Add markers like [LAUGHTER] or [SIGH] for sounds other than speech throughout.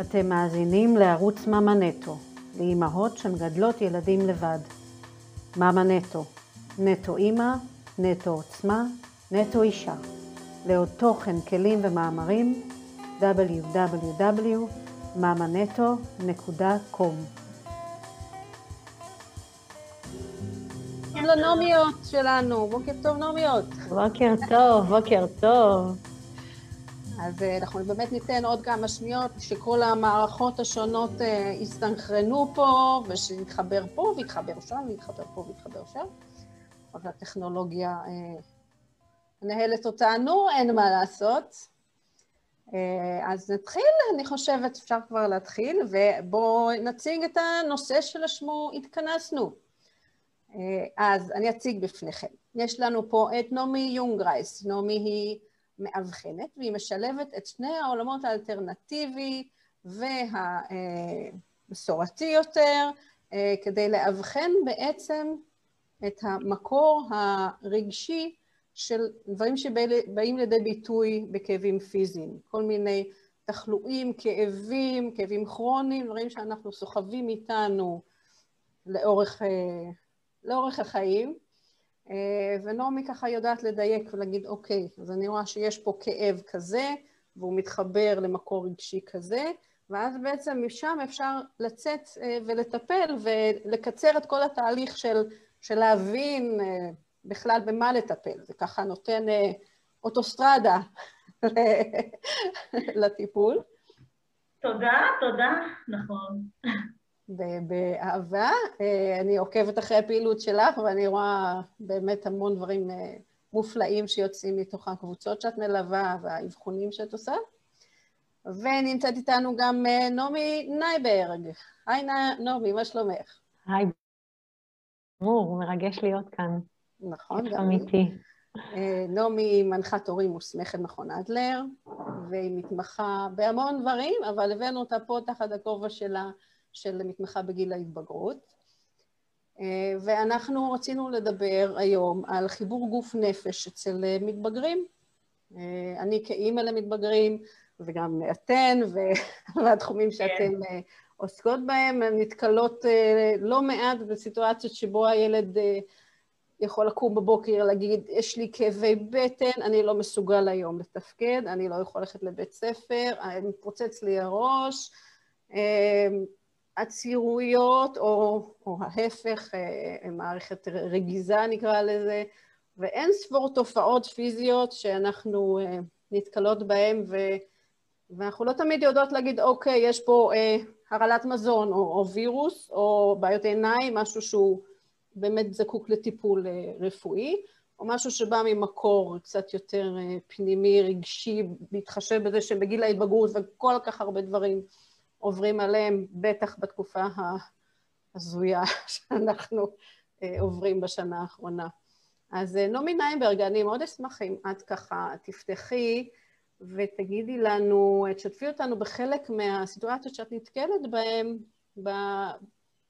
אתם מאזינים לערוץ מאמא נטו, לאימהות שמגדלות ילדים לבד. מאמא נטו, נטו אימא, נטו עוצמה, נטו אישה. לעוד תוכן, כלים ומאמרים www.mamanetto.com לנומיות שלנו, בוקר טוב נומיות. בוקר טוב, בוקר טוב. אז אה, אנחנו באמת ניתן עוד כמה שניות שכל המערכות השונות אה, יסתנכרנו פה, ושיתחבר פה ויתחבר שם, ויתחבר פה ויתחבר שם. אבל הטכנולוגיה אה, מנהלת אותנו, אין מה לעשות. אז נתחיל, אני חושבת, אפשר כבר להתחיל, ובואו נציג את הנושא שלשמו התכנסנו. אז אני אציג בפניכם. יש לנו פה את נעמי יונגרייס. נעמי היא מאבחנת, והיא משלבת את שני העולמות האלטרנטיבי והמסורתי יותר, אה, כדי לאבחן בעצם את המקור הרגשי של דברים שבאים לידי ביטוי בכאבים פיזיים, כל מיני תחלואים, כאבים, כאבים כרוניים, דברים שאנחנו סוחבים איתנו לאורך, אה, לאורך החיים. אה, ונעמי ככה יודעת לדייק ולהגיד, אוקיי, אז אני רואה שיש פה כאב כזה, והוא מתחבר למקור רגשי כזה, ואז בעצם משם אפשר לצאת אה, ולטפל ולקצר את כל התהליך של, של להבין אה, בכלל במה לטפל. זה ככה נותן אוטוסטרדה [LAUGHS] לטיפול. תודה, תודה, נכון. באהבה. אה, אני עוקבת אחרי הפעילות שלך ואני רואה באמת המון דברים אה, מופלאים שיוצאים מתוך הקבוצות שאת מלווה והאבחונים שאת עושה. ונמצאת איתנו גם אה, נעמי נייברג. היי נעמי, מה שלומך? היי, ברור, מרגש להיות כאן. נכון, גם אמיתי. נעמי היא מנחת הורים מוסמכת מכון אדלר, והיא מתמחה בהמון דברים, אבל הבאנו אותה פה תחת הכובע שלה של מתמחה בגיל ההתבגרות. אה, ואנחנו רצינו לדבר היום על חיבור גוף נפש אצל אה, מתבגרים. אה, אני כאימא למתבגרים, וגם אתן, [LAUGHS] והתחומים שאתן כן. עוסקות בהם, נתקלות לא מעט בסיטואציות שבו הילד יכול לקום בבוקר, להגיד, יש לי כאבי בטן, אני לא מסוגל היום לתפקד, אני לא יכול ללכת לבית ספר, מתפוצץ לי הראש, עצירויות, או, או ההפך, אה, מערכת רגיזה נקרא לזה, ואין ספור תופעות פיזיות שאנחנו אה, נתקלות בהן, ו, ואנחנו לא תמיד יודעות להגיד, אוקיי, יש פה אה, הרעלת מזון, או, או וירוס, או בעיות עיניים, משהו שהוא באמת זקוק לטיפול אה, רפואי, או משהו שבא ממקור קצת יותר אה, פנימי, רגשי, בהתחשב בזה שבגיל ההתבגרות וכל כך הרבה דברים עוברים עליהם, בטח בתקופה ההזויה [LAUGHS] שאנחנו אה, עוברים בשנה האחרונה. אז אה, נעמי ניימברג, אני מאוד אשמח אם את ככה תפתחי ותגידי לנו, תשתפי אותנו בחלק מהסיטואציות שאת נתקלת בהן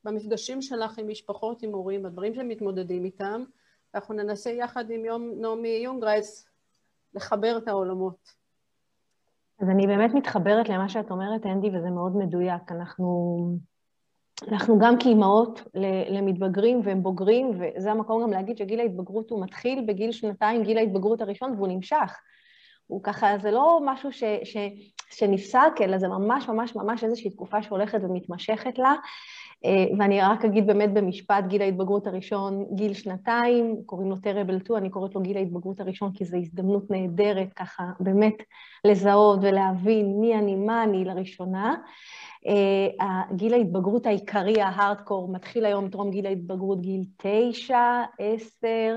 במפגשים שלך עם משפחות, עם הורים, בדברים שהם מתמודדים איתם. אנחנו ננסה יחד עם יום נעמי יונגרייס לחבר את העולמות. אז אני באמת מתחברת למה שאת אומרת, אנדי, וזה מאוד מדויק. אנחנו, אנחנו גם כאימהות למתבגרים והם בוגרים, וזה המקום גם להגיד שגיל ההתבגרות הוא מתחיל בגיל שנתיים, גיל ההתבגרות הראשון, והוא נמשך. הוא ככה, זה לא משהו ש, ש, שנפסק, אלא זה ממש ממש ממש איזושהי תקופה שהולכת ומתמשכת לה. אה, ואני רק אגיד באמת במשפט, גיל ההתבגרות הראשון, גיל שנתיים, קוראים לו טראבל 2, אני קוראת לו גיל ההתבגרות הראשון כי זו הזדמנות נהדרת ככה באמת לזהות ולהבין מי אני, מה אני לראשונה. אה, גיל ההתבגרות העיקרי, ההארדקור, מתחיל היום טרום גיל ההתבגרות, גיל תשע, עשר,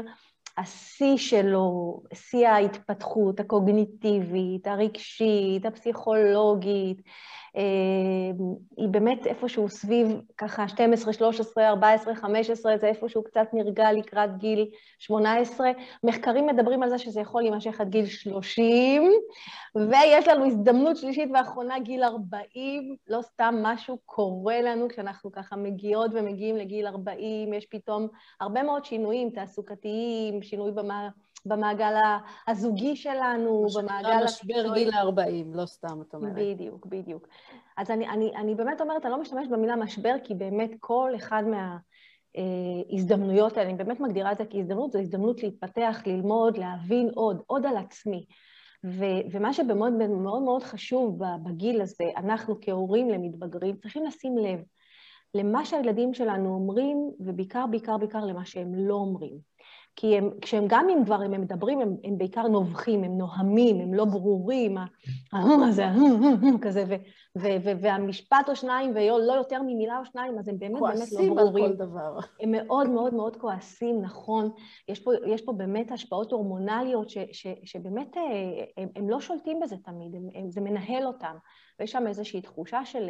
השיא שלו, שיא ההתפתחות הקוגניטיבית, הרגשית, הפסיכולוגית, היא באמת איפשהו סביב ככה 12, 13, 14, 15, זה איפשהו קצת נרגע לקראת גיל 18. מחקרים מדברים על זה שזה יכול להימשך עד גיל 30, ויש לנו הזדמנות שלישית ואחרונה, גיל 40. לא סתם משהו קורה לנו כשאנחנו ככה מגיעות ומגיעים לגיל 40, יש פתאום הרבה מאוד שינויים תעסוקתיים, שינוי במה... במעגל הזוגי שלנו, במעגל... משבר גיל ה-40, לא סתם, את אומרת. בדיוק, בדיוק. אז אני, אני, אני באמת אומרת, אני לא משתמשת במילה משבר, כי באמת כל אחד מההזדמנויות האלה, אני באמת מגדירה את זה כהזדמנות, זו הזדמנות להתפתח, ללמוד, להבין עוד, עוד על עצמי. ו- ומה שבמאוד מאוד מאוד חשוב בגיל הזה, אנחנו כהורים למתבגרים צריכים לשים לב למה שהילדים שלנו אומרים, ובעיקר, בעיקר, בעיקר למה שהם לא אומרים. כי הם, כשהם, גם אם כבר הם מדברים, הם, הם בעיקר נובחים, הם נוהמים, הם לא ברורים, ההוא הזה, כזה, ו, ו, ו, והמשפט או שניים, ולא יותר ממילה או שניים, אז הם באמת באמת לא ברורים. כועסים על כל דבר. הם מאוד מאוד מאוד כועסים, נכון. יש פה, יש פה באמת השפעות הורמונליות ש, ש, שבאמת אה, הם, הם לא שולטים בזה תמיד, הם, הם, זה מנהל אותם. ויש שם איזושהי תחושה של...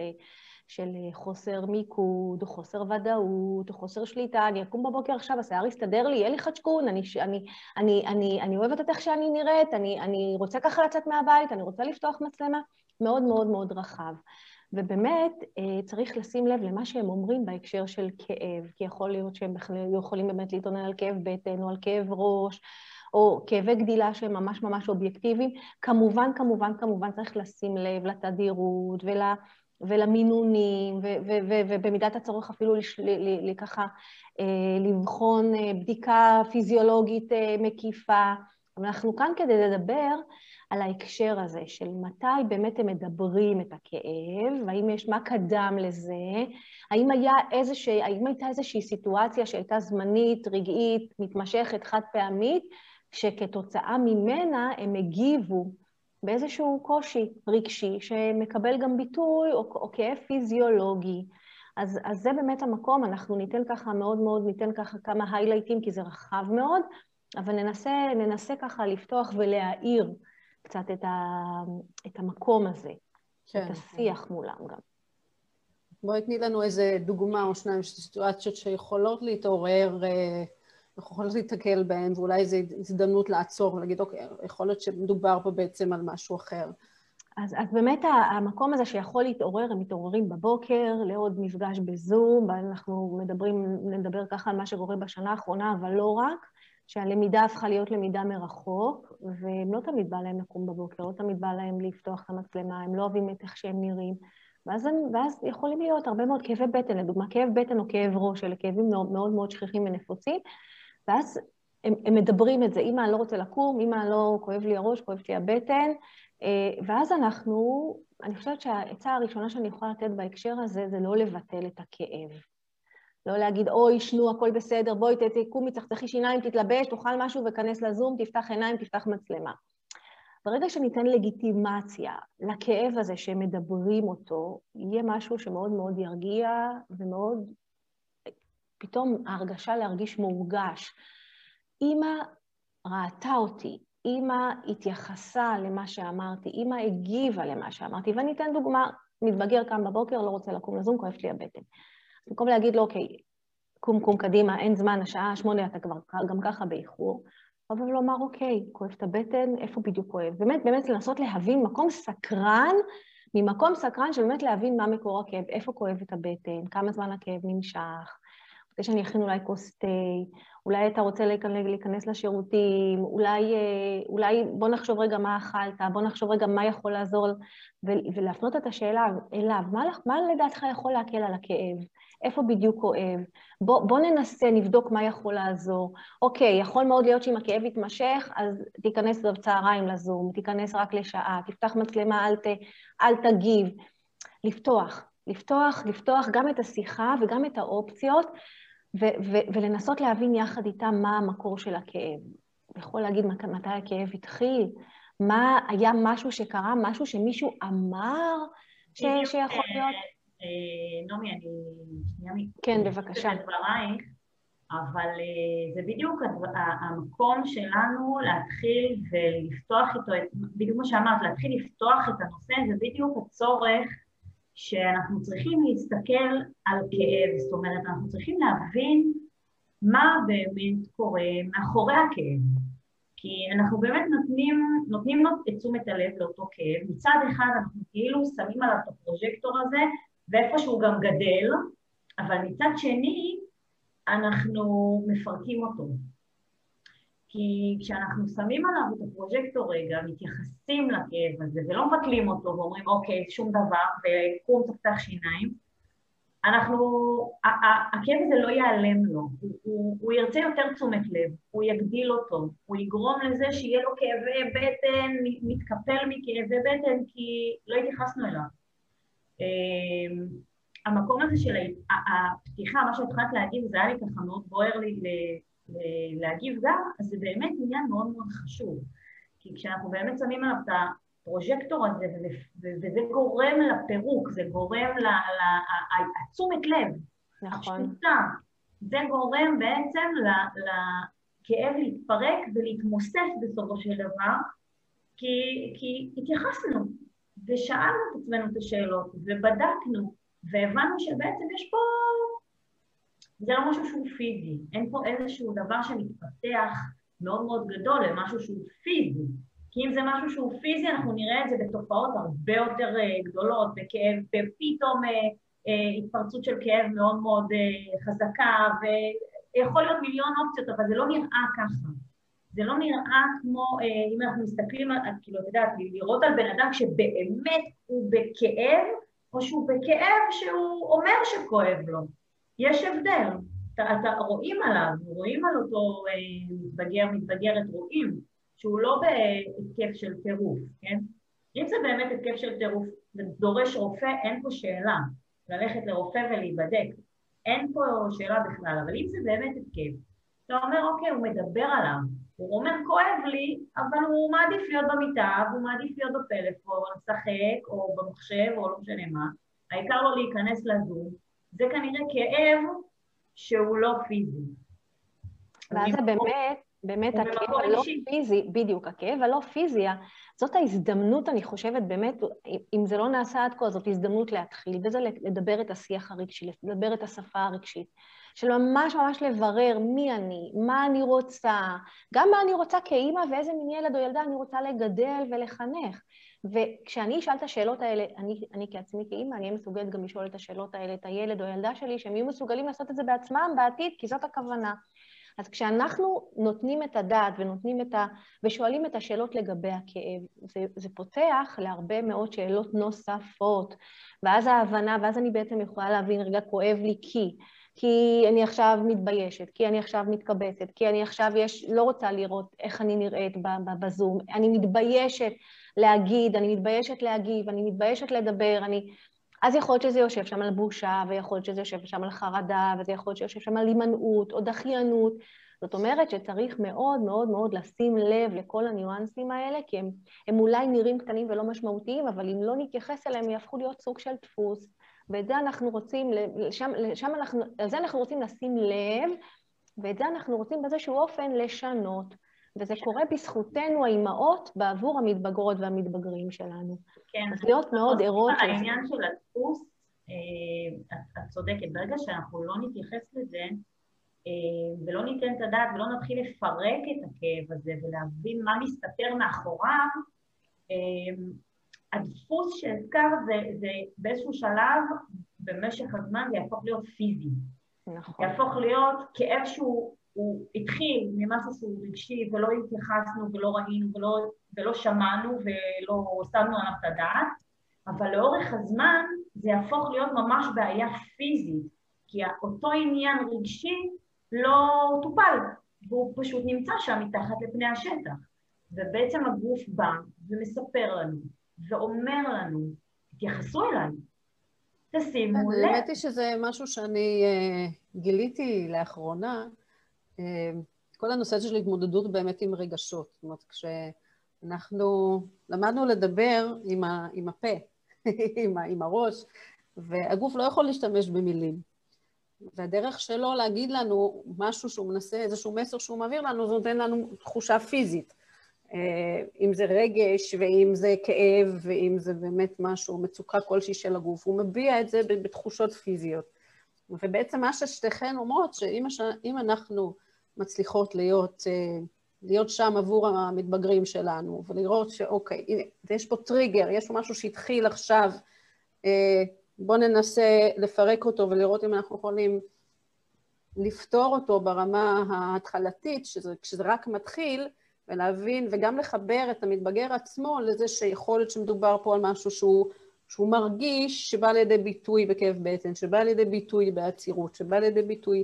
של אה, חוסר מיקוד, חוסר ודאות, חוסר שליטה, אני אקום בבוקר עכשיו, השיער יסתדר לי, יהיה לי חדשקון, אני, אני, אני, אני, אני אוהבת את איך שאני נראית, אני, אני רוצה ככה לצאת מהבית, אני רוצה לפתוח מצלמה, מאוד מאוד מאוד רחב. ובאמת אה, צריך לשים לב למה שהם אומרים בהקשר של כאב, כי יכול להיות שהם יכולים באמת להתעונן על כאב בטן או על כאב ראש, או כאבי גדילה שהם ממש ממש אובייקטיביים. כמובן, כמובן, כמובן צריך לשים לב לתדירות ול... ולמינונים, ובמידת הצורך אפילו ככה אה, לבחון אה, בדיקה פיזיולוגית אה, מקיפה. אבל אנחנו כאן כדי לדבר על ההקשר הזה של מתי באמת הם מדברים את הכאב, והאם יש, מה קדם לזה, האם, היה איזושה, האם הייתה איזושהי סיטואציה שהייתה זמנית, רגעית, מתמשכת, חד פעמית, שכתוצאה ממנה הם הגיבו באיזשהו קושי רגשי שמקבל גם ביטוי או, או כאב פיזיולוגי. אז, אז זה באמת המקום, אנחנו ניתן ככה מאוד מאוד, ניתן ככה כמה היילייטים כי זה רחב מאוד, אבל ננסה, ננסה ככה לפתוח ולהאיר קצת את, ה, את המקום הזה, כן, את השיח כן. מולם גם. בואי תני לנו איזה דוגמה או שניים של סיטואציות שיכולות להתעורר אה, אנחנו יכולים להתקל בהם, ואולי זו הזדמנות לעצור ולהגיד, אוקיי, יכול להיות שמדובר פה בעצם על משהו אחר. אז, אז באמת המקום הזה שיכול להתעורר, הם מתעוררים בבוקר לעוד מפגש בזום, אנחנו מדברים, נדבר ככה על מה שקורה בשנה האחרונה, אבל לא רק, שהלמידה הפכה להיות למידה מרחוק, והם לא תמיד בא להם לקום בבוקר, לא תמיד בא להם לפתוח את המצלמה, הם לא אוהבים את איך שהם נראים. ואז, ואז יכולים להיות הרבה מאוד כאבי בטן, לדוגמה כאב בטן או כאב ראש, אלה כאבים מאוד, מאוד שכיחים ונפוצים, ואז הם, הם מדברים את זה, אמא, אני לא רוצה לקום, אמא, לא, כואב לי הראש, כואבת לי הבטן, אה, ואז אנחנו, אני חושבת שהעצה הראשונה שאני יכולה לתת בהקשר הזה זה לא לבטל את הכאב. לא להגיד, אוי, שנו, הכל בסדר, בואי, תקומי, צחצחי שיניים, תתלבש, תאכל משהו וכנס לזום, תפתח עיניים, תפתח מצלמה. ברגע שניתן לגיטימציה לכאב הזה שהם מדברים אותו, יהיה משהו שמאוד מאוד ירגיע ומאוד פתאום ההרגשה להרגיש מורגש. אימא ראתה אותי, אימא התייחסה למה שאמרתי, אימא הגיבה למה שאמרתי, ואני אתן דוגמה, מתבגר קם בבוקר, לא רוצה לקום לזום, כואבת לי הבטן. במקום להגיד לו, אוקיי, קום קום קדימה, אין זמן, השעה שמונה, אתה כבר גם ככה באיחור, אבל לומר, אוקיי, כואב את הבטן, איפה בדיוק כואב? באמת, באמת לנסות להבין מקום סקרן, ממקום סקרן של באמת להבין מה מקור הכאב, איפה כואב את הבטן, כמה זמן הכאב נמשך, כדי שאני אכין אולי כוס תה, אולי אתה רוצה להיכנס לשירותים, אולי, אה, אולי בוא נחשוב רגע מה אכלת, בוא נחשוב רגע מה יכול לעזור, ולהפנות את השאלה אליו, מה, מה לדעתך יכול להקל על הכאב? איפה בדיוק כואב? בוא, בוא ננסה, נבדוק מה יכול לעזור. אוקיי, יכול מאוד להיות שאם הכאב יתמשך, אז תיכנס בצהריים לזום, תיכנס רק לשעה, תפתח מצלמה, אל, ת, אל תגיב. לפתוח, לפתוח, לפתוח גם את השיחה וגם את האופציות, ו- ו- ולנסות להבין יחד איתם מה המקור של הכאב. יכול להגיד מתי הכאב התחיל, מה היה משהו שקרה, משהו שמישהו אמר ש- שיכול אה, להיות... אה, נעמי, אני שנייה... כן, בבקשה. אבל אה, זה בדיוק המקום שלנו להתחיל ולפתוח איתו, בדיוק כמו שאמרת, להתחיל לפתוח את הנושא, זה בדיוק הצורך שאנחנו צריכים להסתכל על כאב, זאת אומרת, אנחנו צריכים להבין מה באמת קורה מאחורי הכאב. כי אנחנו באמת נותנים, נותנים לו את תשומת הלב לאותו כאב, מצד אחד אנחנו כאילו שמים עליו את הפרוז'קטור הזה, ואיפה שהוא גם גדל, אבל מצד שני אנחנו מפרקים אותו. כי כשאנחנו שמים עליו את הפרוג'קטור רגע, מתייחסים לכאב הזה ולא מבטלים אותו ואומרים אוקיי, שום דבר, וקום תפתח שיניים, אנחנו, הכאב הזה לא ייעלם לו, הוא, הוא, הוא ירצה יותר תשומת לב, הוא יגדיל אותו, הוא יגרום לזה שיהיה לו כאבי בטן, מתקפל מכאבי בטן כי לא התייחסנו אליו. אמ, המקום הזה של הפתיחה, מה שהתחלת להגיד, זה היה לי ככה מאוד בוער לי להגיב גם, אז זה באמת עניין מאוד מאוד חשוב. כי כשאנחנו באמת שמים עליו את הפרוז'קטור הזה, וזה גורם לפירוק, זה גורם לתשומת לב, נכון. השליטה, זה גורם בעצם לכאב להתפרק ולהתמוסס בסופו של דבר, כי, כי התייחסנו ושאלנו את עצמנו את השאלות ובדקנו והבנו שבעצם יש פה זה לא משהו שהוא פיזי, אין פה איזשהו דבר שמתפתח מאוד מאוד גדול למשהו שהוא פיזי. כי אם זה משהו שהוא פיזי, אנחנו נראה את זה בתופעות הרבה יותר uh, גדולות, בכאב, ופתאום uh, uh, התפרצות של כאב מאוד מאוד uh, חזקה, ויכול להיות מיליון אופציות, אבל זה לא נראה ככה. זה לא נראה כמו, אם אנחנו מסתכלים, על, כאילו, את יודעת, לראות על בן אדם שבאמת הוא בכאב, או שהוא בכאב שהוא אומר שכואב לו. יש הבדל. אתה, אתה רואים עליו, רואים על אותו אה, מתבגר, מתבגרת, רואים שהוא לא בהתקף של טירוף, כן? אם זה באמת התקף של טירוף ודורש רופא, אין פה שאלה. ללכת לרופא ולהיבדק. אין פה שאלה בכלל, אבל אם זה באמת התקף, אתה אומר, אוקיי, הוא מדבר עליו, הוא אומר, כואב לי, אבל הוא מעדיף להיות במיטה, והוא מעדיף להיות בפלאפון, לשחק, או במחשב, או לא משנה מה, העיקר לו להיכנס לזום, זה כנראה כאב שהוא לא פיזי. ואז זה באמת, באמת הכאב הלא פיזי, בדיוק, הכאב הלא פיזי, זאת ההזדמנות, אני חושבת, באמת, אם זה לא נעשה עד כה, זאת הזדמנות להתחיל, וזה לדבר את השיח הרגשי, לדבר את השפה הרגשית, של ממש ממש לברר מי אני, מה אני רוצה, גם מה אני רוצה כאימא ואיזה מין ילד או ילדה אני רוצה לגדל ולחנך. וכשאני אשאל את השאלות האלה, אני, אני כעצמי כאימא, אני אהיה מסוגלת גם לשאול את השאלות האלה, את הילד או הילדה שלי, שהם יהיו מסוגלים לעשות את זה בעצמם בעתיד, כי זאת הכוונה. אז כשאנחנו נותנים את הדעת ונותנים את ה... ושואלים את השאלות לגבי הכאב, זה, זה פותח להרבה מאוד שאלות נוספות. ואז ההבנה, ואז אני בעצם יכולה להבין, רגע, כואב לי כי... כי אני עכשיו מתביישת, כי אני עכשיו מתקבצת, כי אני עכשיו יש, לא רוצה לראות איך אני נראית בזום, אני מתביישת להגיד, אני מתביישת להגיב, אני מתביישת לדבר, אני... אז יכול להיות שזה יושב שם על בושה, ויכול להיות שזה יושב שם על חרדה, וזה יכול להיות שיושב שם על הימנעות או דחיינות. זאת אומרת שצריך מאוד מאוד מאוד לשים לב לכל הניואנסים האלה, כי הם, הם אולי נראים קטנים ולא משמעותיים, אבל אם לא נתייחס אליהם, הם יהפכו להיות סוג של דפוס. ואת זה אנחנו רוצים, לשם, לשם אנחנו, על זה אנחנו רוצים לשים לב, ואת זה אנחנו רוצים באיזשהו אופן לשנות. וזה קורה בזכותנו, האימהות, בעבור המתבגרות והמתבגרים שלנו. כן. אז להיות מאוד ערות... העניין של הדפוס, אה, את צודקת, ברגע שאנחנו לא נתייחס לזה, אה, ולא ניתן את הדעת ולא נתחיל לפרק את הכאב הזה ולהבין מה מסתתר מאחוריו, אה, הדפוס שהזכרת זה, זה באיזשהו שלב, במשך הזמן זה יהפוך להיות פיזי. נכון. יהפוך להיות כאב שהוא הוא התחיל ממשהו שהוא רגשי ולא התייחסנו ולא ראינו ולא, ולא שמענו ולא שמנו עליו את הדעת, אבל לאורך הזמן זה יהפוך להיות ממש בעיה פיזית, כי אותו עניין רגשי לא טופל, והוא פשוט נמצא שם מתחת לפני השטח. ובעצם הגוף בא ומספר לנו ואומר לנו, תתייחסו אליי, תשימו לב. האמת היא שזה משהו שאני uh, גיליתי לאחרונה, כל הנושא הזה של התמודדות באמת עם רגשות. זאת אומרת, כשאנחנו למדנו לדבר עם, ה, עם הפה, [LAUGHS] עם, ה, עם הראש, והגוף לא יכול להשתמש במילים. והדרך שלו להגיד לנו משהו שהוא מנסה, איזשהו מסר שהוא מעביר לנו, זה נותן לנו תחושה פיזית. אה, אם זה רגש, ואם זה כאב, ואם זה באמת משהו, מצוקה כלשהי של הגוף, הוא מביע את זה בתחושות פיזיות. ובעצם מה ששתיכן אומרות, שאם אנחנו מצליחות להיות, אה, להיות שם עבור המתבגרים שלנו, ולראות שאוקיי, הנה, יש פה טריגר, יש פה משהו שהתחיל עכשיו, אה, בואו ננסה לפרק אותו ולראות אם אנחנו יכולים לפתור אותו ברמה ההתחלתית, שזה, כשזה רק מתחיל, ולהבין וגם לחבר את המתבגר עצמו לזה שיכול להיות שמדובר פה על משהו שהוא, שהוא מרגיש שבא לידי ביטוי בכאב בטן, שבא לידי ביטוי בעצירות, שבא לידי ביטוי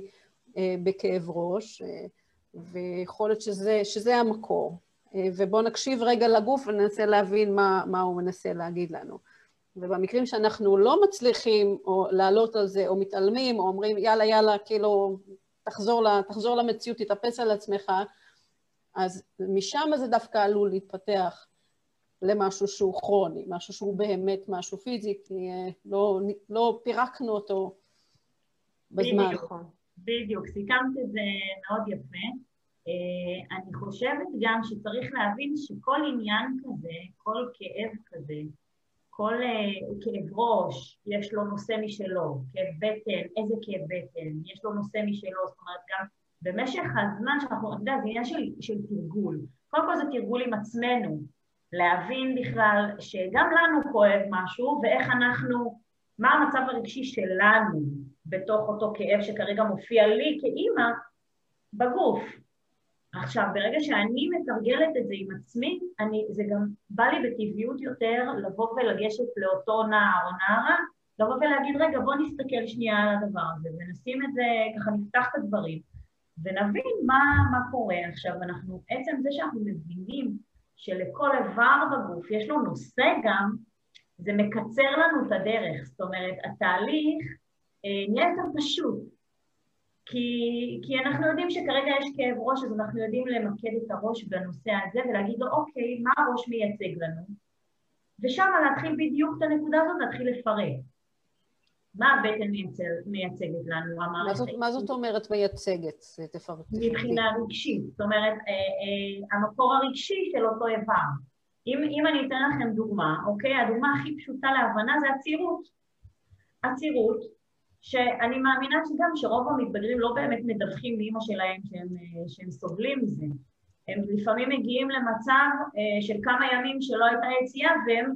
בכאב ראש, אה, ויכול להיות שזה, שזה המקור. אה, ובואו נקשיב רגע לגוף וננסה להבין מה, מה הוא מנסה להגיד לנו. ובמקרים שאנחנו לא מצליחים או לעלות על זה, או מתעלמים, או אומרים יאללה יאללה, כאילו תחזור, לה, תחזור למציאות, תתאפס על עצמך, אז משם זה דווקא עלול להתפתח למשהו שהוא כרוני, משהו שהוא באמת משהו פיזי, כי אה, לא, לא פירקנו אותו בזמן. בדיוק, בדיוק, סיכמת את זה מאוד יפה. אה, אני חושבת גם שצריך להבין שכל עניין כזה, כל כאב כזה, כל uh, כאב ראש, יש לו נושא משלו, כאב בטן, איזה כאב בטן, יש לו נושא משלו, זאת אומרת גם במשך הזמן שאנחנו, אתה יודע, זה עניין של, של תרגול. קודם כל זה תרגול עם עצמנו, להבין בכלל שגם לנו כואב משהו, ואיך אנחנו, מה המצב הרגשי שלנו בתוך אותו כאב שכרגע מופיע לי כאימא בגוף. עכשיו, ברגע שאני מתרגלת את זה עם עצמי, אני, זה גם בא לי בטבעיות יותר לבוא ולגשת לאותו נער או נערה, לבוא ולהגיד, רגע, בוא נסתכל שנייה על הדבר הזה, ונשים את זה, ככה נפתח את הדברים, ונבין מה, מה קורה. עכשיו, אנחנו, עצם זה שאנחנו מבינים שלכל איבר בגוף יש לו נושא גם, זה מקצר לנו את הדרך. זאת אומרת, התהליך נהיה יותר פשוט. כי, כי אנחנו יודעים שכרגע יש כאב ראש, אז אנחנו יודעים למקד את הראש בנושא הזה ולהגיד לו, אוקיי, מה הראש מייצג לנו? ושם להתחיל בדיוק את הנקודה הזאת, להתחיל לפרט. מה הבטן מייצגת לנו, המערכת? מה, מה זאת אומרת מייצגת? תפרטי. מבחינה רגשית. זאת אומרת, אה, אה, המקור הרגשי של אותו איבר. אם, אם אני אתן לכם דוגמה, אוקיי? הדוגמה הכי פשוטה להבנה זה עצירות. עצירות שאני מאמינה שגם שרוב המתבגרים לא באמת מדווחים לאימא שלהם שהם, אה, שהם סובלים מזה. הם לפעמים מגיעים למצב אה, של כמה ימים שלא הייתה יציאה והם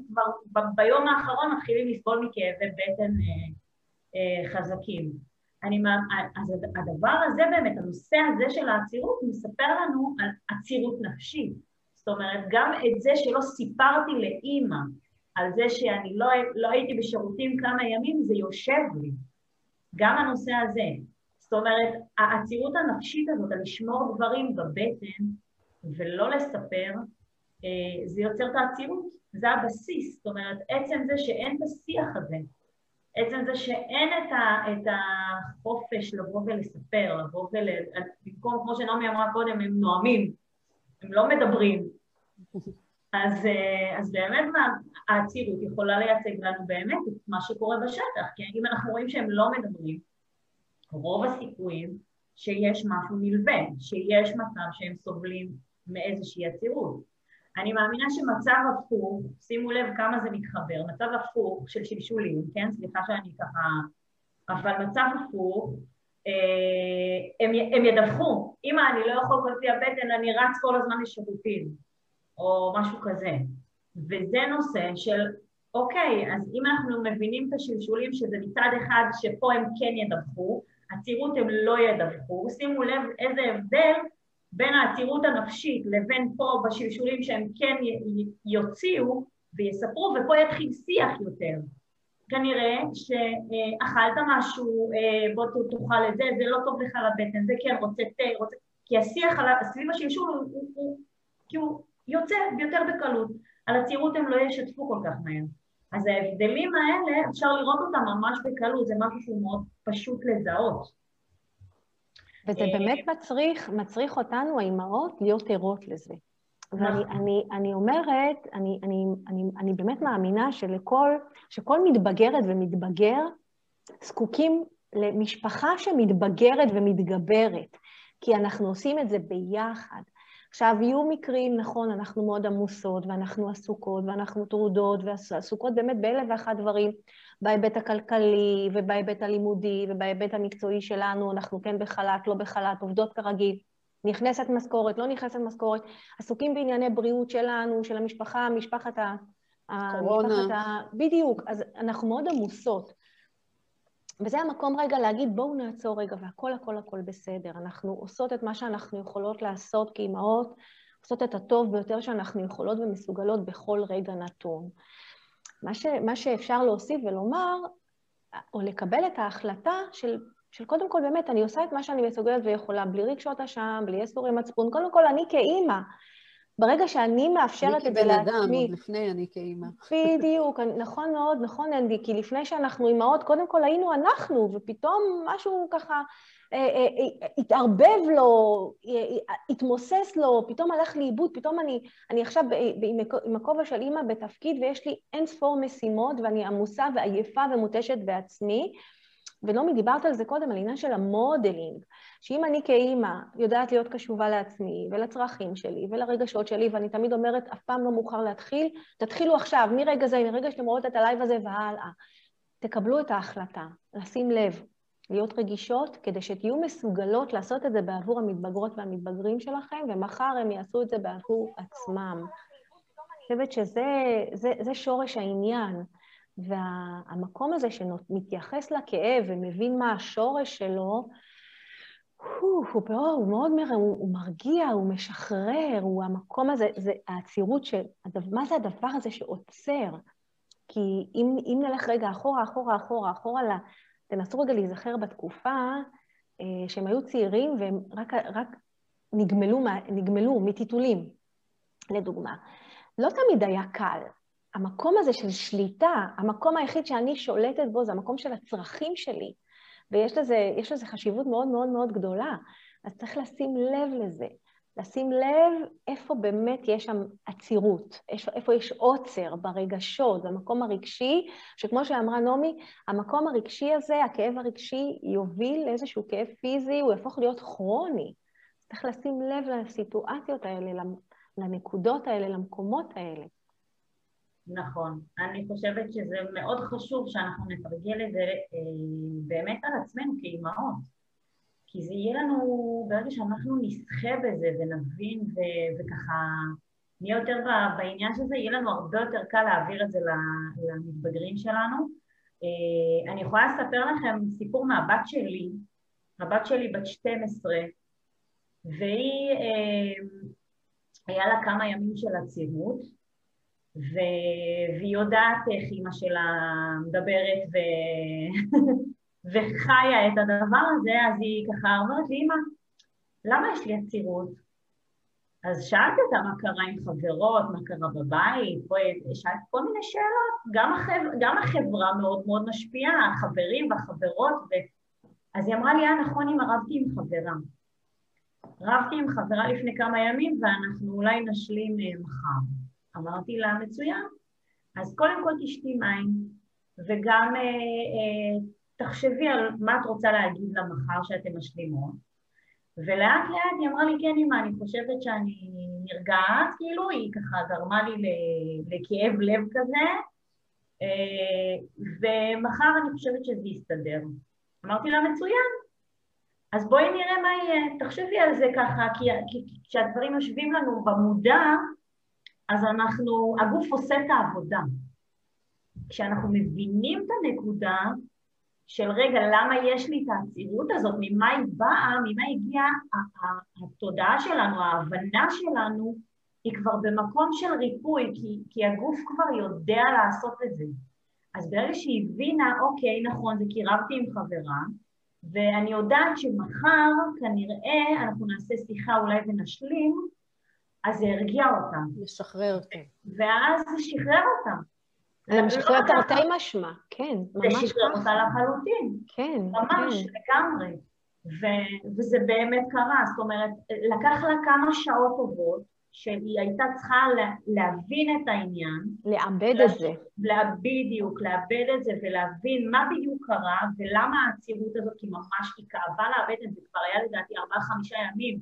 כבר ביום האחרון מתחילים לסבול מכאבי בטן אה, חזקים. אני, אז הדבר הזה באמת, הנושא הזה של העצירות מספר לנו על עצירות נפשית. זאת אומרת, גם את זה שלא סיפרתי לאימא על זה שאני לא, לא הייתי בשירותים כמה ימים, זה יושב לי. גם הנושא הזה. זאת אומרת, העצירות הנפשית הזאת, על לשמור דברים בבטן ולא לספר, אה, זה יוצר את העצירות, זה הבסיס. זאת אומרת, עצם זה שאין את השיח הזה, עצם זה שאין את, ה, את החופש לבוא ולספר, לבוא ול... במקום, כמו שנעמי אמרה קודם, הם נואמים, הם לא מדברים. אז, אה, אז באמת העצירות יכולה לייצג לנו באמת את מה שקורה בשטח, כי אם אנחנו רואים שהם לא מדברים, רוב הסיכויים שיש משהו נלווה, שיש מצב שהם סובלים מאיזושהי עצירות. אני מאמינה שמצב הפוך, שימו לב כמה זה מתחבר, מצב הפוך של שלשולים, כן? סליחה שאני ככה... אבל מצב הפוך, אה, הם, הם ידווחו, אמא, אני לא יכול כל פי הבטן, אני רץ כל הזמן לשירותים. או משהו כזה. וזה נושא של, אוקיי, אז אם אנחנו מבינים את השלשולים שזה מצד אחד שפה הם כן ידווחו, עצירות הם לא ידווחו, שימו לב איזה הבדל בין העצירות הנפשית לבין פה בשלשולים שהם כן יוציאו ויספרו, ופה יתחיל שיח יותר. כנראה שאכלת משהו, אה, בוא תאכל את זה, זה לא טוב לך לבטן, זה כן רוצה תה, רוצה... כי השיח סביב השלשול הוא, הוא, הוא כאילו יוצא יותר בקלות. על הצעירות הם לא ישתפו כל כך מהר. אז ההבדלים האלה, אפשר לראות אותם ממש בקלות, זה משהו שהוא מאוד פשוט לזהות. וזה אה, באמת מצריך, מצריך אותנו, האימהות, להיות ערות לזה. ואני נכון. אני, אני אומרת, אני, אני, אני, אני באמת מאמינה שלכל, שכל מתבגרת ומתבגר זקוקים למשפחה שמתבגרת ומתגברת, כי אנחנו עושים את זה ביחד. עכשיו, יהיו מקרים, נכון, אנחנו מאוד עמוסות, ואנחנו עסוקות, ואנחנו טרודות, ועסוקות באמת באלף ואחת דברים, בהיבט הכלכלי, ובהיבט הלימודי, ובהיבט המקצועי שלנו, אנחנו כן בחל"ת, לא בחל"ת, עובדות כרגיל. נכנסת משכורת, לא נכנסת משכורת, עסוקים בענייני בריאות שלנו, של המשפחה, משפחת ה... קורונה. ה... בדיוק, אז אנחנו מאוד עמוסות. וזה המקום רגע להגיד, בואו נעצור רגע, והכל הכל הכל בסדר. אנחנו עושות את מה שאנחנו יכולות לעשות כאימהות, עושות את הטוב ביותר שאנחנו יכולות ומסוגלות בכל רגע נתון. מה, ש, מה שאפשר להוסיף ולומר, או לקבל את ההחלטה של, של קודם כל באמת, אני עושה את מה שאני מסוגלת ויכולה, בלי רגשות אשם, בלי יסורי מצפון. קודם כל, אני כאימא, ברגע שאני מאפשרת את זה לעצמי... אני כבן אדם, עוד לפני אני כאימא. בדיוק, נכון מאוד, נכון, אנדי, כי לפני שאנחנו אימהות, קודם כל היינו אנחנו, ופתאום משהו ככה אה, אה, אה, התערבב לו, התמוסס לו, פתאום הלך לאיבוד, פתאום אני, אני עכשיו עם הכובע של אימא בתפקיד ויש לי אין ספור משימות ואני עמוסה ועייפה ומותשת בעצמי. ולא דיברת על זה קודם, על עניין של ה modeling, שאם אני כאימא יודעת להיות קשובה לעצמי ולצרכים שלי ולרגשות שלי, ואני תמיד אומרת, אף פעם לא מאוחר להתחיל, תתחילו עכשיו, מרגע זה, מרגע שאתם רואות את ה live הזה והלאה. תקבלו את ההחלטה, לשים לב, להיות רגישות, כדי שתהיו מסוגלות לעשות את זה בעבור המתבגרות והמתבגרים שלכם, ומחר הם יעשו את זה בעבור עצמם. אני חושבת שזה זה, זה שורש העניין. והמקום הזה שמתייחס לכאב ומבין מה השורש שלו, הוא, הוא, הוא, הוא מאוד מראה, הוא, הוא מרגיע, הוא משחרר, הוא המקום הזה, זה העצירות של, מה זה הדבר הזה שעוצר? כי אם, אם נלך רגע אחורה, אחורה, אחורה, אחורה, לה, תנסו רגע להיזכר בתקופה אה, שהם היו צעירים והם רק, רק נגמלו, נגמלו מטיטולים, לדוגמה. לא תמיד היה קל. המקום הזה של שליטה, המקום היחיד שאני שולטת בו זה המקום של הצרכים שלי, ויש לזה, לזה חשיבות מאוד מאוד מאוד גדולה. אז צריך לשים לב לזה. לשים לב איפה באמת יש שם עצירות, איפה יש עוצר ברגשות, במקום הרגשי, שכמו שאמרה נעמי, המקום הרגשי הזה, הכאב הרגשי, יוביל לאיזשהו כאב פיזי, הוא יהפוך להיות כרוני. צריך לשים לב לסיטואציות האלה, לנקודות האלה, למקומות האלה. נכון. אני חושבת שזה מאוד חשוב שאנחנו נתרגל את זה אה, באמת על עצמנו כאימהות. כי זה יהיה לנו, ברגע שאנחנו נסחה בזה ונבין ו- וככה נהיה יותר בעניין של זה, יהיה לנו הרבה יותר קל להעביר את זה למתבגרים שלנו. אה, אני יכולה לספר לכם סיפור מהבת שלי, הבת שלי בת 12, והיא, אה, היה לה כמה ימים של עצירות, והיא יודעת איך אימא שלה מדברת ו... [LAUGHS] וחיה את הדבר הזה, אז היא ככה אומרת לי, אמא, למה יש לי עצירות? אז שאלתי אותה מה קרה עם חברות, מה קרה בבית, שאלתי כל מיני שאלות, גם, החב... גם החברה מאוד מאוד משפיעה, החברים והחברות, ו... אז היא אמרה לי, אה, נכון, אמא, רבתי עם חברה. רבתי עם חברה לפני כמה ימים ואנחנו אולי נשלים אה, מחר. אמרתי לה, מצוין. אז קודם כל תשתי מים, וגם אה, אה, תחשבי על מה את רוצה להגיד למחר שאתם משלימות. ולאט לאט היא אמרה לי, כן, אמא, אני חושבת שאני נרגעת, כאילו, היא ככה גרמה לי לכאב לב כזה, אה, ומחר אני חושבת שזה יסתדר. אמרתי לה, מצוין. אז בואי נראה מה יהיה, תחשבי על זה ככה, כי כשהדברים יושבים לנו במודע, אז אנחנו, הגוף עושה את העבודה. כשאנחנו מבינים את הנקודה, של רגע, למה יש לי את העצירות הזאת, ממה היא באה, ממה הגיעה התודעה שלנו, ההבנה שלנו, היא כבר במקום של ריפוי, כי, כי הגוף כבר יודע לעשות את זה. אז ברגע שהיא הבינה, אוקיי, נכון, זה כי רבתי עם חברה, ואני יודעת שמחר כנראה אנחנו נעשה שיחה אולי ונשלים, אז זה הרגיע אותה. לשחרר אותה. ואז זה שחרר אותה. זה משחרר לא תרתי משמע, כן, ממש. זה שחרר אותה לחלוטין. כן, ממש, כן. לגמרי. ו- וזה באמת קרה, זאת אומרת, לקח לה כמה שעות טובות, שהיא הייתה צריכה לה, להבין את העניין. לעבד את זה. לה, בדיוק, לעבד את זה ולהבין מה בדיוק קרה ולמה העצירות הזאת, כי ממש היא כאבה לעבד את זה, כבר היה לדעתי ארבעה-חמישה ימים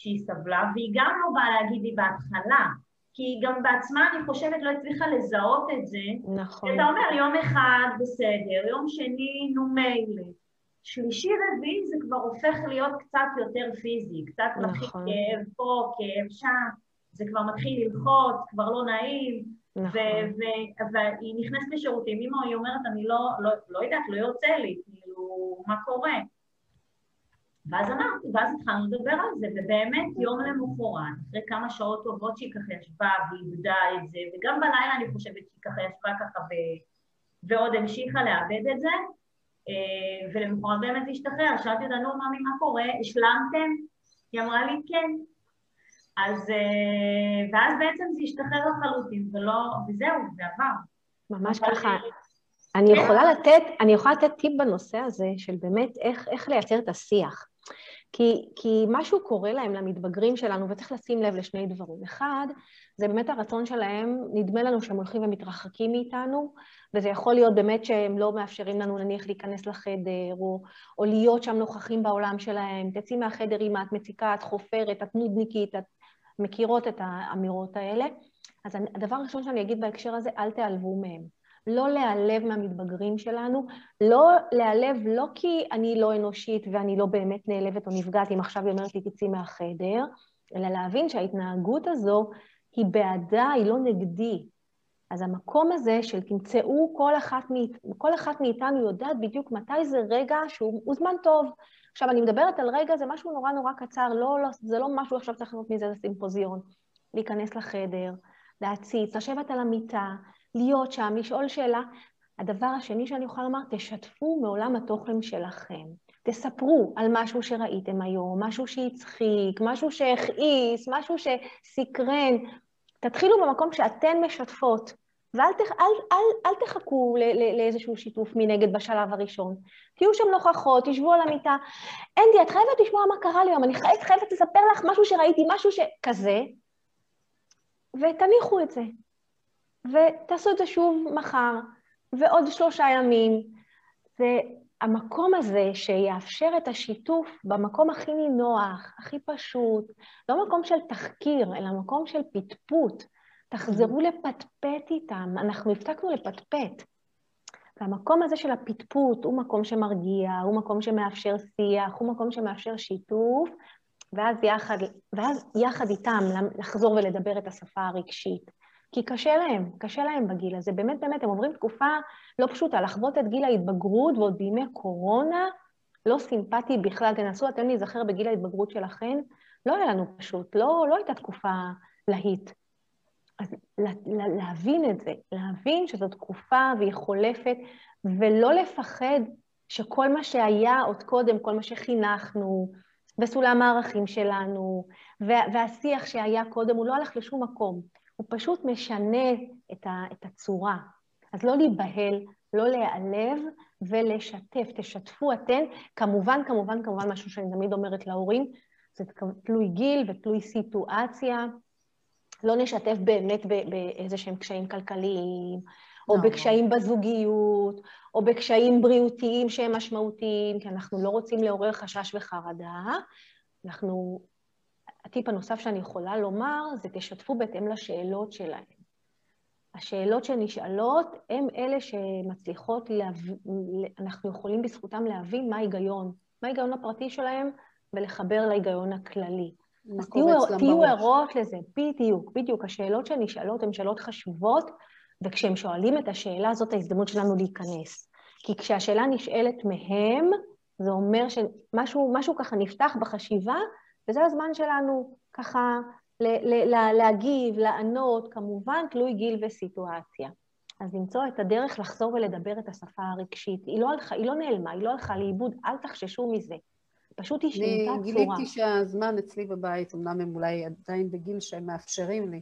שהיא סבלה, והיא גם לא באה להגיד לי בהתחלה, כי היא גם בעצמה, אני חושבת, לא הצליחה לזהות את זה. נכון. אתה אומר, יום אחד בסדר, יום שני, נו מילא. שלישי רביעי זה כבר הופך להיות קצת יותר פיזי, קצת נכון. מתחיל כאב פה, כאב שם, זה כבר מתחיל ללחוץ, כבר לא נעים, נכון. והיא נכנסת לשירותים, אמא היא אומרת, אני לא, לא, לא יודעת, לא יוצא לי, כאילו, מה קורה? ואז אמרתי, ואז התחלנו לדבר על זה, ובאמת יום למחרת, אחרי כמה שעות טובות שהיא ככה ישבה ואיבדה את זה, וגם בלילה אני חושבת שהיא ככה ישבה ככה ו... ועוד המשיכה לאבד את זה, אה, ולמחרת באמת זה השתחרר, שאלתי אותה, נו, ממי, מה קורה? השלמתם? היא אמרה לי, כן. אז, אה, ואז בעצם זה השתחרר לחלוטין, ולא, וזהו, זה עבר. ממש ככה. אני כן. יכולה לתת, אני יכולה לתת טיפ בנושא הזה של באמת איך, איך לייצר את השיח. כי, כי משהו קורה להם, למתבגרים שלנו, וצריך לשים לב לשני דברים. אחד, זה באמת הרצון שלהם, נדמה לנו שהם הולכים ומתרחקים מאיתנו, וזה יכול להיות באמת שהם לא מאפשרים לנו נניח להיכנס לחדר, או, או להיות שם נוכחים בעולם שלהם. תצאי מהחדר אם את מציקה, את חופרת, את נודניקית, את מכירות את האמירות האלה. אז הדבר הראשון שאני אגיד בהקשר הזה, אל תיעלבו מהם. לא להיעלב מהמתבגרים שלנו, לא להיעלב לא כי אני לא אנושית ואני לא באמת נעלבת או נפגעת אם עכשיו היא אומרת לי תצאי מהחדר, אלא להבין שההתנהגות הזו היא בעדה, היא לא נגדי. אז המקום הזה של תמצאו, כל אחת, כל אחת מאיתנו יודעת בדיוק מתי זה רגע שהוא זמן טוב. עכשיו, אני מדברת על רגע, זה משהו נורא נורא קצר, לא, לא, זה לא משהו עכשיו צריך לעשות מזה סימפוזיון. להיכנס לחדר, להציץ, לשבת על המיטה, להיות שם, לשאול שאלה. הדבר השני שאני יכולה לומר, תשתפו מעולם התוכן שלכם. תספרו על משהו שראיתם היום, משהו שהצחיק, משהו שהכעיס, משהו שסקרן. תתחילו במקום שאתן משתפות, ואל תח, אל, אל, אל תחכו ל, ל, לאיזשהו שיתוף מנגד בשלב הראשון. תהיו שם נוכחות, תשבו על המיטה. אנדי, את חייבת לשמוע מה קרה לי היום, אני חייבת, חייבת לספר לך משהו שראיתי, משהו שכזה, ותניחו את זה. ותעשו את זה שוב מחר, ועוד שלושה ימים. והמקום הזה שיאפשר את השיתוף במקום הכי נינוח, הכי פשוט, לא מקום של תחקיר, אלא מקום של פטפוט. תחזרו לפטפט איתם, אנחנו הפסקנו לפטפט. והמקום הזה של הפטפוט הוא מקום שמרגיע, הוא מקום שמאפשר שיח, הוא מקום שמאפשר שיתוף, ואז יחד, ואז יחד איתם לחזור ולדבר את השפה הרגשית. כי קשה להם, קשה להם בגיל הזה. באמת, באמת, הם עוברים תקופה לא פשוטה, לחוות את גיל ההתבגרות ועוד בימי קורונה, לא סימפטי בכלל. תנסו אתם להיזכר בגיל ההתבגרות שלכם, לא היה לנו פשוט, לא, לא הייתה תקופה להיט. אז להבין את זה, להבין שזו תקופה והיא חולפת, ולא לפחד שכל מה שהיה עוד קודם, כל מה שחינכנו, וסולם הערכים שלנו, והשיח שהיה קודם, הוא לא הלך לשום מקום. הוא פשוט משנה את, ה, את הצורה. אז לא להיבהל, לא להיעלב ולשתף. תשתפו אתן. כמובן, כמובן, כמובן, משהו שאני תמיד אומרת להורים, זה תלוי גיל ותלוי סיטואציה. לא נשתף באמת באיזה שהם קשיים כלכליים, או לא, בקשיים לא. בזוגיות, או בקשיים בריאותיים שהם משמעותיים, כי אנחנו לא רוצים לעורר חשש וחרדה. אנחנו הטיפ הנוסף שאני יכולה לומר זה תשתפו בהתאם לשאלות שלהם. השאלות שנשאלות הן אלה שמצליחות, להב... אנחנו יכולים בזכותם להבין מה ההיגיון, מה ההיגיון הפרטי שלהם ולחבר להיגיון הכללי. אז תהיו, תהיו ערות לזה, בדיוק, בדיוק. השאלות שנשאלות הן שאלות חשובות, וכשהם שואלים את השאלה, זאת ההזדמנות שלנו להיכנס. כי כשהשאלה נשאלת מהם, זה אומר שמשהו ככה נפתח בחשיבה, וזה הזמן שלנו ככה להגיב, לענות, כמובן תלוי גיל וסיטואציה. אז למצוא את הדרך לחזור ולדבר את השפה הרגשית. היא לא, הלכה, היא לא נעלמה, היא לא הלכה לאיבוד, אל תחששו מזה. פשוט היא שינתה צורה. אני גיליתי שהזמן אצלי בבית, אמנם הם אולי עדיין בגיל שהם מאפשרים לי,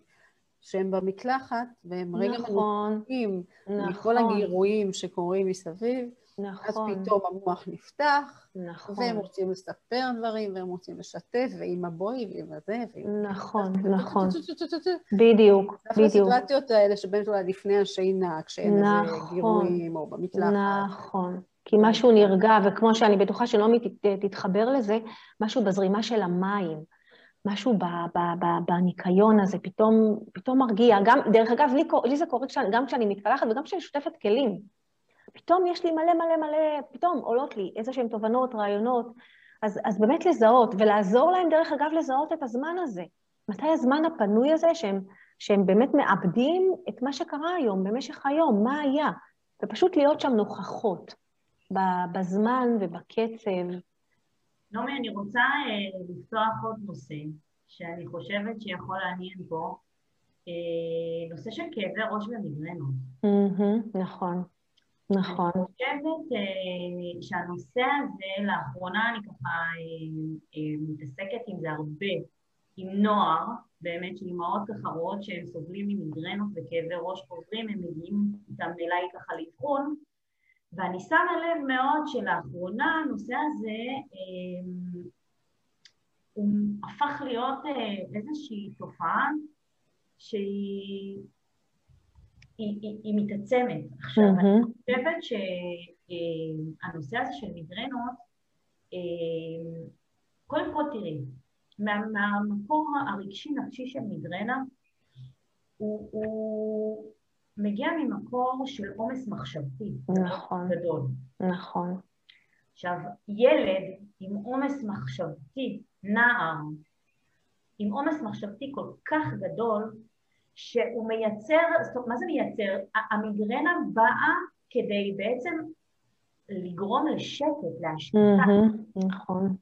שהם במקלחת, והם רגע נכון, מנותקים נכון. מכל הגירויים שקורים מסביב, נכון. אז פתאום המוח נפתח, נכון. והם רוצים לספר דברים, והם רוצים לשתף, ועם הבואי, ועם הזה, ועם... נכון, נכון. בדיוק, בדיוק. הסיטואציות האלה שבאמת אולי לפני השינה, כשאין איזה נכון. גירויים, או במקלחת. נכון. כי משהו נרגע, וכמו שאני בטוחה שנעמי תתחבר לזה, משהו בזרימה של המים. משהו ב, ב, ב, בניקיון הזה פתאום, פתאום מרגיע. גם, דרך אגב, לי, לי זה קורה גם כשאני מתקלחת וגם כשאני שוטפת כלים. פתאום יש לי מלא מלא מלא, פתאום עולות לי איזה שהן תובנות, רעיונות. אז, אז באמת לזהות, ולעזור להם, דרך אגב, לזהות את הזמן הזה. מתי הזמן הפנוי הזה שהם, שהם באמת מאבדים את מה שקרה היום, במשך היום, מה היה, ופשוט להיות שם נוכחות. בזמן ובקצב. נעמי, אני רוצה אה, לפתוח עוד נושא שאני חושבת שיכול לעניין פה, אה, נושא של כאבי ראש ומיגרנות. Mm-hmm, נכון, נכון. אני חושבת אה, שהנושא הזה, לאחרונה אני ככה אה, אה, מתעסקת עם זה הרבה, עם נוער, באמת של אימהות ככה רואות שהם סובלים ממיגרנות וכאבי ראש חוזרים, הם מגיעים איתם אליי ככה לאבחון, ואני שמה לב מאוד שלאחרונה הנושא הזה הוא הפך להיות איזושהי תופעה שהיא היא, היא, היא מתעצמת. עכשיו, mm-hmm. אני חושבת שהנושא אה, הזה של מיגרנות, אה, קודם כל תראי, מה, מהמקור הרגשי-נפשי של מיגרנה, הוא, הוא מגיע ממקור של עומס מחשבתי. נכון. גדול. נכון. עכשיו, ילד עם עומס מחשבתי, נער, עם עומס מחשבתי כל כך גדול, שהוא מייצר, זאת אומרת, מה זה מייצר? המיגרנה באה כדי בעצם לגרום לשקט, להשתתה. נכון.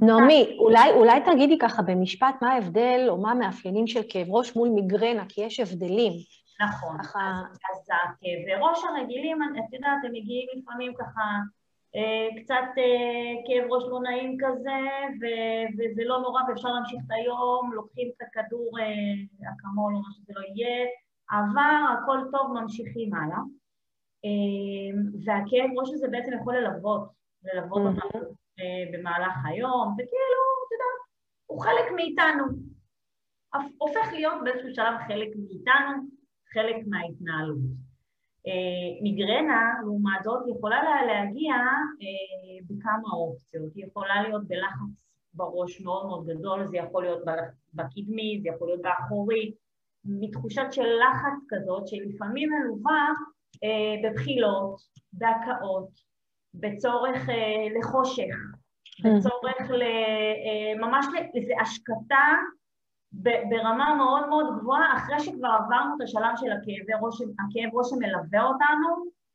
נעמי, אולי, אולי תגידי ככה במשפט מה ההבדל או מה המאפיינים של כאב ראש מול מיגרנה, כי יש הבדלים. נכון. ככה... אז, אז הכאבי ראש הרגילים, את יודעת, הם מגיעים לפעמים ככה קצת אה, כאב ראש לא נעים כזה, וזה לא נורא ואפשר להמשיך את היום, לוקחים את הכדור אה, אקמול או מה שזה לא יהיה, עבר, הכל טוב, ממשיכים הלאה. והכאב ראש הזה בעצם יכול ללוות, ללוות אותנו במהלך היום, וכאילו, אתה יודע, הוא חלק מאיתנו. הופך להיות באיזשהו שלב חלק מאיתנו, חלק מההתנהלות. אה, מיגרנה, לעומת זאת, יכולה להגיע אה, בכמה אופציות. היא יכולה להיות בלחץ בראש מאוד מאוד גדול, זה יכול להיות בקדמי, זה יכול להיות באחורי, מתחושת של לחץ כזאת, שלפעמים מלווה אה, בבחילות, בהקאות, בצורך לחושך, בצורך ממש לאיזו השקטה ברמה מאוד מאוד גבוהה, אחרי שכבר עברנו את השלב של הכאבי ראש, הכאב ראש שמלווה אותנו,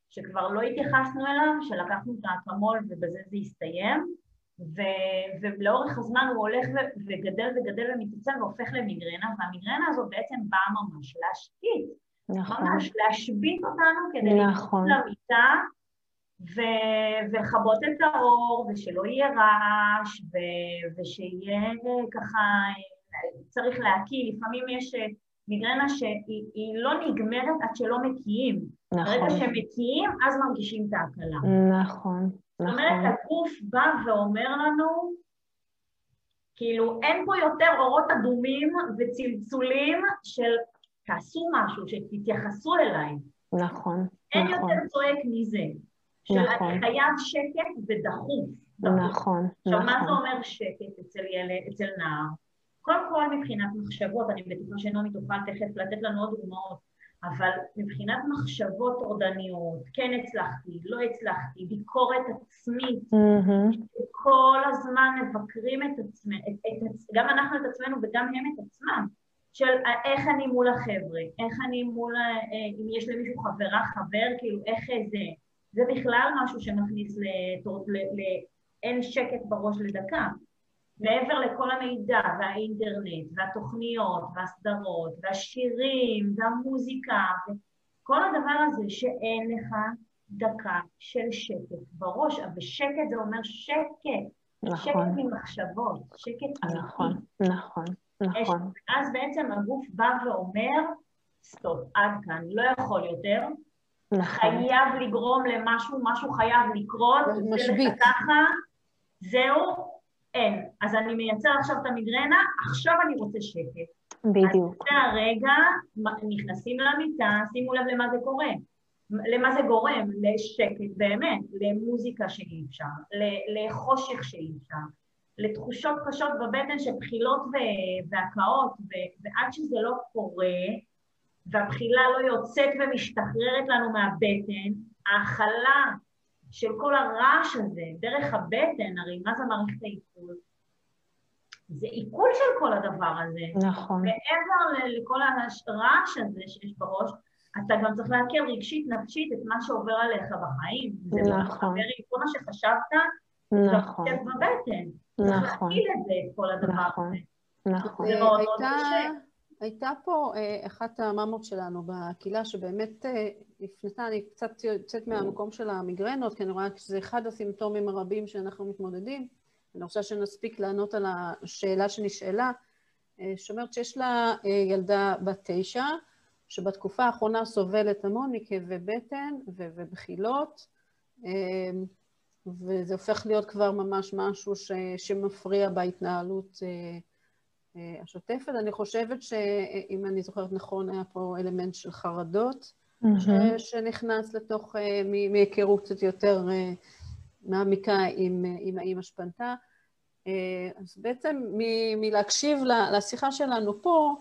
שכבר לא התייחסנו אליו, שלקחנו את האקמול ובזה זה הסתיים, ו, ולאורך הזמן הוא הולך ו, וגדל וגדל ומתעצם והופך למיגרנה, והמיגרנה הזאת בעצם באה ממש להשקיט. נכון. ממש להשבית אותנו כדי נכון. למיטה ולכבות את האור, ושלא יהיה רעש, ו, ושיהיה ככה צריך להקיא, לפעמים יש אה, מיגרנה שהיא לא נגמרת עד שלא מקיאים. נכון. ברגע שמקיאים, אז מרגישים את ההקלה. נכון, נכון. זאת אומרת, נכון. הגוף בא ואומר לנו, כאילו, אין פה יותר אורות אדומים וצלצולים של תעשו משהו, שתתייחסו אליי. נכון, אין נכון. יותר צועק מזה. של נכון. אני חייב שקט ודחוף. נכון, נכון. עכשיו, מה זה אומר שקט אצל ילד, אצל נער? קודם כל מבחינת מחשבות, אני בטוחה שנעמי תוכל תכף לתת לנו עוד דוגמאות, אבל מבחינת מחשבות טורדניות, כן הצלחתי, לא הצלחתי, ביקורת עצמית, mm-hmm. כל הזמן מבקרים את עצמנו, גם אנחנו את עצמנו וגם הם את עצמם, של איך אני מול החבר'ה, איך אני מול, אה, אם יש למישהו חברה, חבר, כאילו איך זה, זה בכלל משהו שמכניס לאין שקט בראש לדקה. מעבר לכל המידע והאינטרנט והתוכניות והסדרות והשירים והמוזיקה כל הדבר הזה שאין לך דקה של שקט בראש, ושקט זה אומר שקט, נכון. שקט ממחשבות, שקט אמיתי. נכון, נכון, נכון. אז בעצם הגוף בא ואומר, סטופ, עד כאן, לא יכול יותר, נכון. חייב לגרום למשהו, משהו חייב לקרות, משבית. ככה, זהו, אין. אז אני מייצר עכשיו את המיגרנה, עכשיו אני רוצה שקט. בדיוק. אז זה הרגע, נכנסים למיטה, שימו לב למה זה קורה. למה זה גורם? לשקט באמת, למוזיקה שאי אפשר, לחושך שאי אפשר, לתחושות קשות בבטן של בחילות והקאות, ועד שזה לא קורה, והבחילה לא יוצאת ומשתחררת לנו מהבטן, ההכלה של כל הרעש הזה, דרך הבטן, הרי מה זה מערכת העיכול? זה עיכול של כל הדבר הזה. נכון. מעבר לכל הרעש הזה שיש בראש, אתה גם צריך להכיר רגשית, נפשית, את מה שעובר עליך בחיים. זה לא נכון. עם כל מה שחשבת, נכון, זה בבטן. צריך נכון, להכיל את זה, את כל הדבר נכון. הזה. נכון. זה מאוד מאוד הייתה- קשה. הייתה פה אה, אחת הממות שלנו בקהילה שבאמת אה, הפנתה, אני קצת יוצאת מהמקום של המיגרנות, כי אני רואה שזה אחד הסימפטומים הרבים שאנחנו מתמודדים. אני רוצה שנספיק לענות על השאלה שנשאלה, אה, שאומרת שיש לה אה, ילדה בת תשע, שבתקופה האחרונה סובלת המון מכאבי בטן ובחילות, אה, וזה הופך להיות כבר ממש משהו ש- שמפריע בהתנהלות השוטפת. אני חושבת שאם אני זוכרת נכון, היה פה אלמנט של חרדות ש- מהמם. שנכנס לתוך, אה, מהיכרות קצת יותר אה, מעמיקה עם, אה, עם האימא שפנתה. אז בעצם מ- מלהקשיב לשיחה שלנו פה,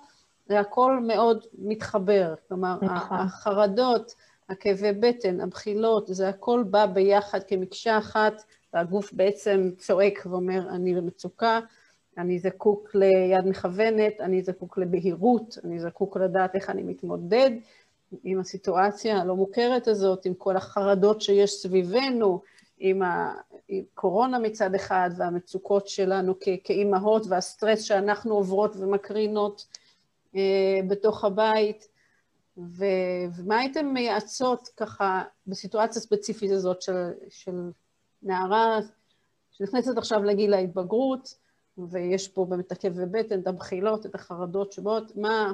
זה הכל מאוד מתחבר. כלומר, נכון. החרדות, הכאבי בטן, הבחילות, זה הכל בא ביחד כמקשה אחת, והגוף בעצם צועק ואומר, אני במצוקה, אני זקוק ליד מכוונת, אני זקוק לבהירות, אני זקוק לדעת איך אני מתמודד עם הסיטואציה הלא מוכרת הזאת, עם כל החרדות שיש סביבנו, עם הקורונה מצד אחד והמצוקות שלנו כאימהות והסטרס שאנחנו עוברות ומקרינות אה, בתוך הבית. ו- ומה הייתם מייעצות ככה בסיטואציה הספציפית הזאת של, של נערה שנכנסת עכשיו לגיל ההתבגרות, ויש פה באמת את הכאבי בטן, את הבחילות, את החרדות שבאות, מה,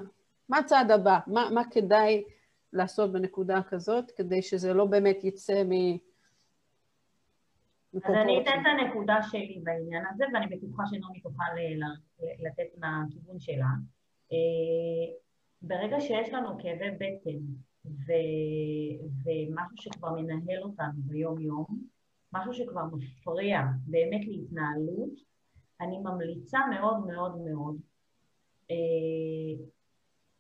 מה הצעד הבא? מה, מה כדאי לעשות בנקודה כזאת, כדי שזה לא באמת יצא מ... אז אני אתן את הנקודה שלי בעניין הזה, ואני בטוחה שנעמי תוכל אה, לתת מהכיוון שלה. אה, ברגע שיש לנו כאבי בטן ו- ומשהו שכבר מנהל אותנו ביום-יום, משהו שכבר מפריע באמת להתנהלות, אני ממליצה מאוד מאוד מאוד אה,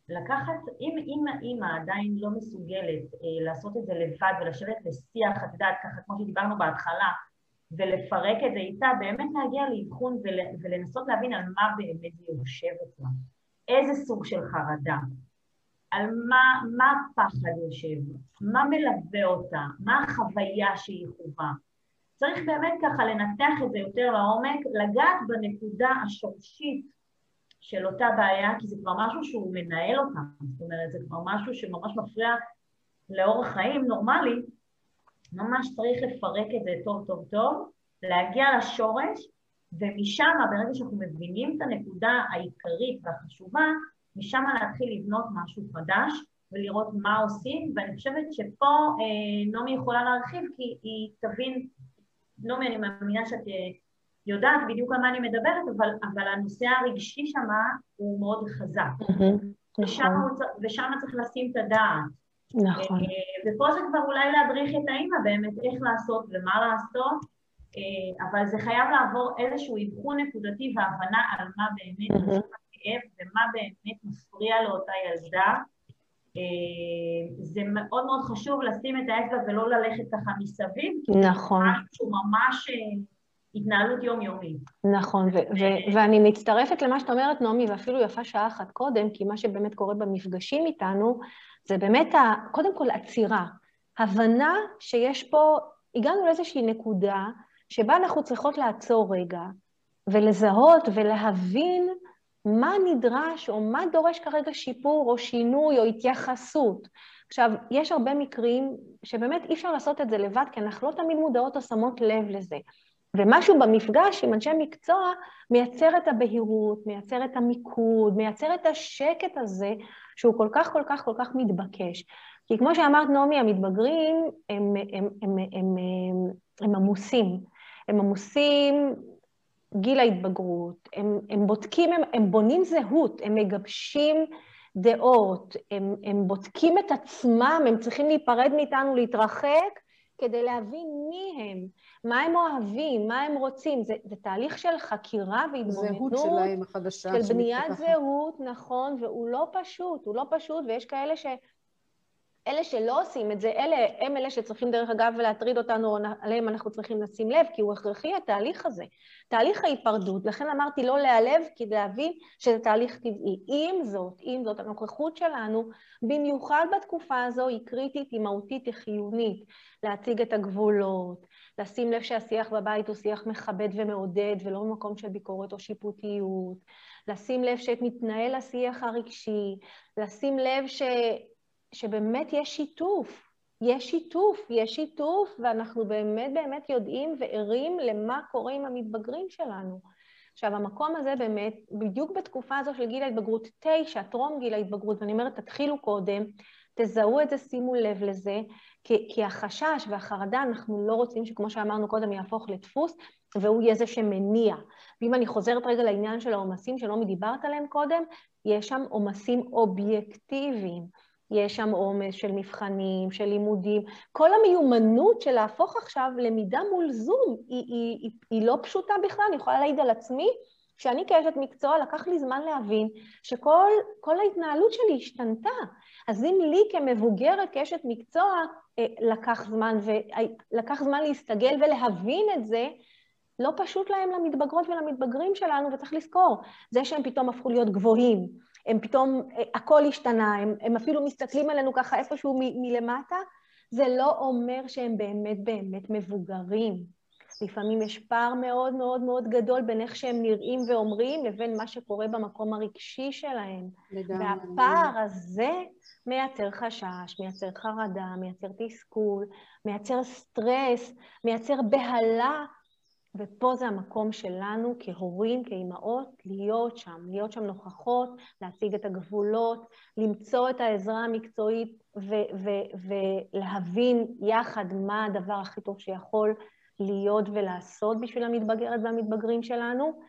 לקחת, אם אימא, אימא עדיין לא מסוגלת אה, לעשות את זה לבד ולשבת לשיח, את יודעת, ככה כמו שדיברנו בהתחלה, ולפרק את זה איתה, באמת להגיע לאבחון ול, ולנסות להבין על מה באמת זה יושב אצלה. איזה סוג של חרדה, על מה, מה הפחד יושב, מה מלווה אותה, מה החוויה שהיא חווה. צריך באמת ככה לנתח את זה יותר לעומק, לגעת בנקודה השורשית של אותה בעיה, כי זה כבר משהו שהוא מנהל אותה, זאת אומרת, זה כבר משהו שממש מפריע לאורח חיים נורמלי, ממש צריך לפרק את זה טוב טוב טוב, להגיע לשורש, ומשם, ברגע שאנחנו מבינים את הנקודה העיקרית והחשובה, משם להתחיל לבנות משהו חדש ולראות מה עושים, ואני חושבת שפה אה, נעמי יכולה להרחיב, כי היא תבין, נעמי, אני מאמינה שאת אה, יודעת בדיוק על מה אני מדברת, אבל, אבל הנושא הרגשי שמה הוא מאוד חזק, מהמם. ושם, נכון, ושם צריך לשים את הדעת. נכון. אה, ופה זה כבר אולי להדריך את האימא באמת איך לעשות ומה לעשות, אה, אבל זה חייב לעבור איזשהו אבחון נקודתי והבנה על מה באמת. נושא הכאב ומה באמת מפריע לאותה ילדה. אה, זה מאוד מאוד חשוב לשים את האצבע ולא ללכת ככה מסביב, כי זה נכון. משהו ממש אה, התנהלות יומיומית. נכון, ו- ו- ואני מצטרפת למה שאת אומרת, נעמי, ואפילו יפה שעה אחת קודם, כי מה שבאמת קורה במפגשים איתנו, זה באמת, ה- קודם כל, עצירה. הבנה שיש פה, הגענו לאיזושהי נקודה שבה אנחנו צריכות לעצור רגע, ולזהות ולהבין מה נדרש או מה דורש כרגע שיפור או שינוי או התייחסות. עכשיו, יש הרבה מקרים שבאמת אי אפשר לעשות את זה לבד, כי אנחנו לא תמיד מודעות או שמות לב לזה. ומשהו במפגש עם אנשי מקצוע מייצר את הבהירות, מייצר את המיקוד, מייצר את השקט הזה, שהוא כל כך, כל כך, כל כך מתבקש. כי כמו שאמרת, נעמי, המתבגרים הם, הם, הם, הם, הם, הם, עמוסים. הם עמוסים גיל ההתבגרות, הם, הם בודקים, הם, הם בונים זהות, הם מגבשים דעות, הם, הם בודקים את עצמם, הם צריכים להיפרד מאיתנו, להתרחק, כדי להבין מי הם, מה הם אוהבים, מה הם רוצים. זה, זה תהליך של חקירה והתבוננות. זהות שלהם החדשה. של בניית. זהות, נכון, והוא לא פשוט, הוא לא פשוט, ויש כאלה ש... אלה שלא עושים את זה, אלה הם אלה שצריכים דרך אגב להטריד אותנו, עליהם אנחנו צריכים לשים לב, כי הוא הכרחי התהליך הזה. תהליך ההיפרדות, לכן אמרתי לא להיעלב, כי להבין שזה תהליך טבעי. עם זאת, עם זאת, הנוכחות שלנו, במיוחד בתקופה הזו, היא קריטית, היא מהותית, היא חיונית. להציג את הגבולות, לשים לב שהשיח בבית הוא שיח מכבד ומעודד, ולא במקום של ביקורת או שיפוטיות, לשים לב שמתנהל השיח הרגשי, לשים לב ש... שבאמת יש שיתוף, יש שיתוף, יש שיתוף, ואנחנו באמת באמת יודעים וערים למה קורה עם המתבגרים שלנו. עכשיו, המקום הזה באמת, בדיוק בתקופה הזו של גיל ההתבגרות, תשע, טרום גיל ההתבגרות, ואני אומרת, תתחילו קודם, תזהו את זה, שימו לב לזה, כי, כי החשש והחרדה, אנחנו לא רוצים שכמו שאמרנו קודם, יהפוך לדפוס, והוא יהיה זה שמניע. ואם אני חוזרת רגע לעניין של העומסים שלא מדיברת עליהם קודם, יש שם עומסים אובייקטיביים. יש שם עומס של מבחנים, של לימודים. כל המיומנות של להפוך עכשיו למידה מול זום היא, היא, היא, היא לא פשוטה בכלל, אני יכולה להעיד על עצמי. כשאני כאשת מקצוע, לקח לי זמן להבין שכל ההתנהלות שלי השתנתה. אז אם לי כמבוגרת, כאשת מקצוע, אה, לקח זמן, ולקח זמן להסתגל ולהבין את זה, לא פשוט להם למתבגרות ולמתבגרים שלנו, וצריך לזכור, זה שהם פתאום הפכו להיות גבוהים, הם פתאום, אה, הכל השתנה, הם, הם אפילו מסתכלים עלינו ככה איפשהו מ, מלמטה, זה לא אומר שהם באמת באמת מבוגרים. לפעמים יש פער מאוד מאוד מאוד גדול בין איך שהם נראים ואומרים לבין מה שקורה במקום הרגשי שלהם. לגמרי. והפער הזה מייצר חשש, מייצר חרדה, מייצר תסכול, מייצר סטרס, מייצר בהלה, ופה זה המקום שלנו כהורים, כאימהות, להיות שם, להיות שם נוכחות, להציג את הגבולות, למצוא את העזרה המקצועית ולהבין יחד מה הדבר הכי טוב שיכול להיות ולעשות בשביל המתבגרת והמתבגרים שלנו,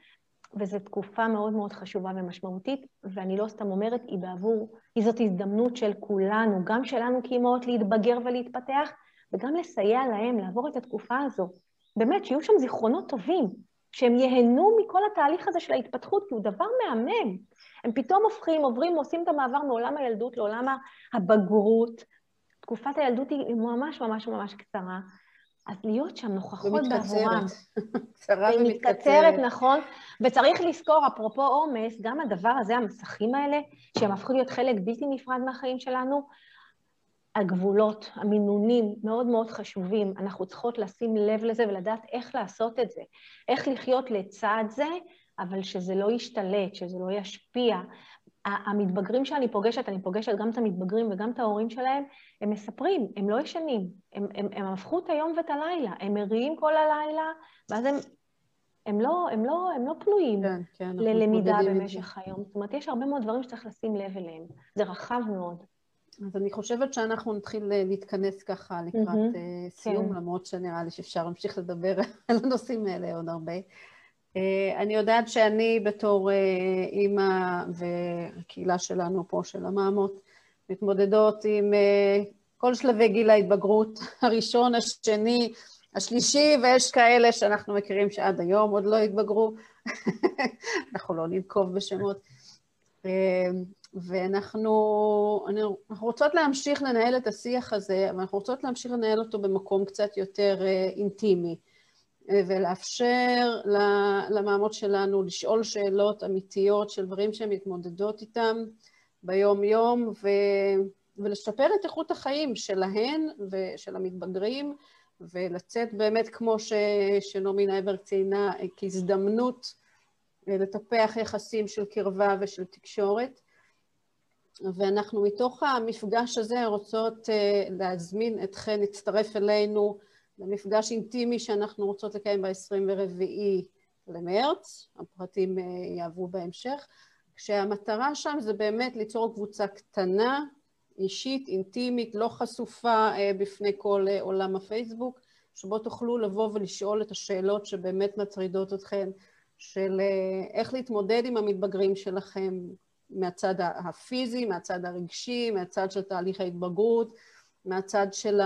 וזו תקופה מאוד מאוד חשובה ומשמעותית, ואני לא סתם אומרת, היא בעבור, היא זאת הזדמנות של כולנו, גם שלנו כאימהות להתבגר ולהתפתח, וגם לסייע להם לעבור את התקופה הזו. באמת, שיהיו שם זיכרונות טובים, שהם ייהנו מכל התהליך הזה של ההתפתחות, כי הוא דבר מהמם. הם פתאום הופכים, עוברים, עושים את המעבר מעולם הילדות לעולם הבגרות. תקופת הילדות היא ממש ממש ממש קצרה, אז להיות שם נוכחות בעבורם. [LAUGHS] קצרה ומתקצרת. מתקצרת, נכון. וצריך לזכור, אפרופו עומס, גם הדבר הזה, המסכים האלה, שהם הפכו להיות חלק בלתי נפרד מהחיים שלנו, הגבולות, המינונים, מאוד מאוד חשובים. אנחנו צריכות לשים לב לזה ולדעת איך לעשות את זה. איך לחיות לצד זה, אבל שזה לא ישתלט, שזה לא ישפיע. המתבגרים שאני פוגשת, אני פוגשת גם את המתבגרים וגם את ההורים שלהם, הם מספרים, הם לא ישנים, הם, הם, הם הפכו את היום ואת הלילה, הם מריעים כל הלילה, ואז הם, הם, לא, הם, לא, הם לא פנויים כן, כן, ללמידה במשך היום. זאת אומרת, יש הרבה מאוד דברים שצריך לשים לב אליהם. זה רחב מאוד. אז אני חושבת שאנחנו נתחיל אה, להתכנס ככה לקראת mm-hmm, סיום, כן. למרות שנראה לי שאפשר להמשיך לדבר [LAUGHS] על הנושאים האלה עוד הרבה. אה, אני יודעת שאני בתור אימא והקהילה שלנו פה, של המאמות, מתמודדות עם כל שלבי גיל ההתבגרות, [LAUGHS] הראשון, השני, השלישי, ויש כאלה שאנחנו מכירים שעד היום עוד לא התבגרו, [LAUGHS] אנחנו לא ננקוב בשמות. ואנחנו אנחנו רוצות להמשיך לנהל את השיח הזה, אבל אנחנו רוצות להמשיך לנהל אותו במקום קצת יותר אה, אינטימי, אה, ולאפשר למעמוד שלנו לשאול שאלות אמיתיות של דברים שהן מתמודדות איתם ביום-יום, ו... ולשפר את איכות החיים שלהן ושל המתבגרים, ולצאת באמת, כמו ש... שנעמי נייבר ציינה, כהזדמנות אה, לטפח יחסים של קרבה ושל תקשורת. ואנחנו מתוך המפגש הזה רוצות אה, להזמין אתכן להצטרף אלינו למפגש אינטימי שאנחנו רוצות לקיים ב-24 למרץ, הפרטים אה, יעברו בהמשך, כשהמטרה שם זה באמת ליצור קבוצה קטנה, אישית, אינטימית, לא חשופה אה, בפני כל עולם הפייסבוק, שבו תוכלו לבוא ולשאול את השאלות שבאמת מטרידות אתכן, של איך להתמודד עם המתבגרים שלכם, מהצד הפיזי, מהצד הרגשי, מהצד של תהליך ההתבגרות, מהצד של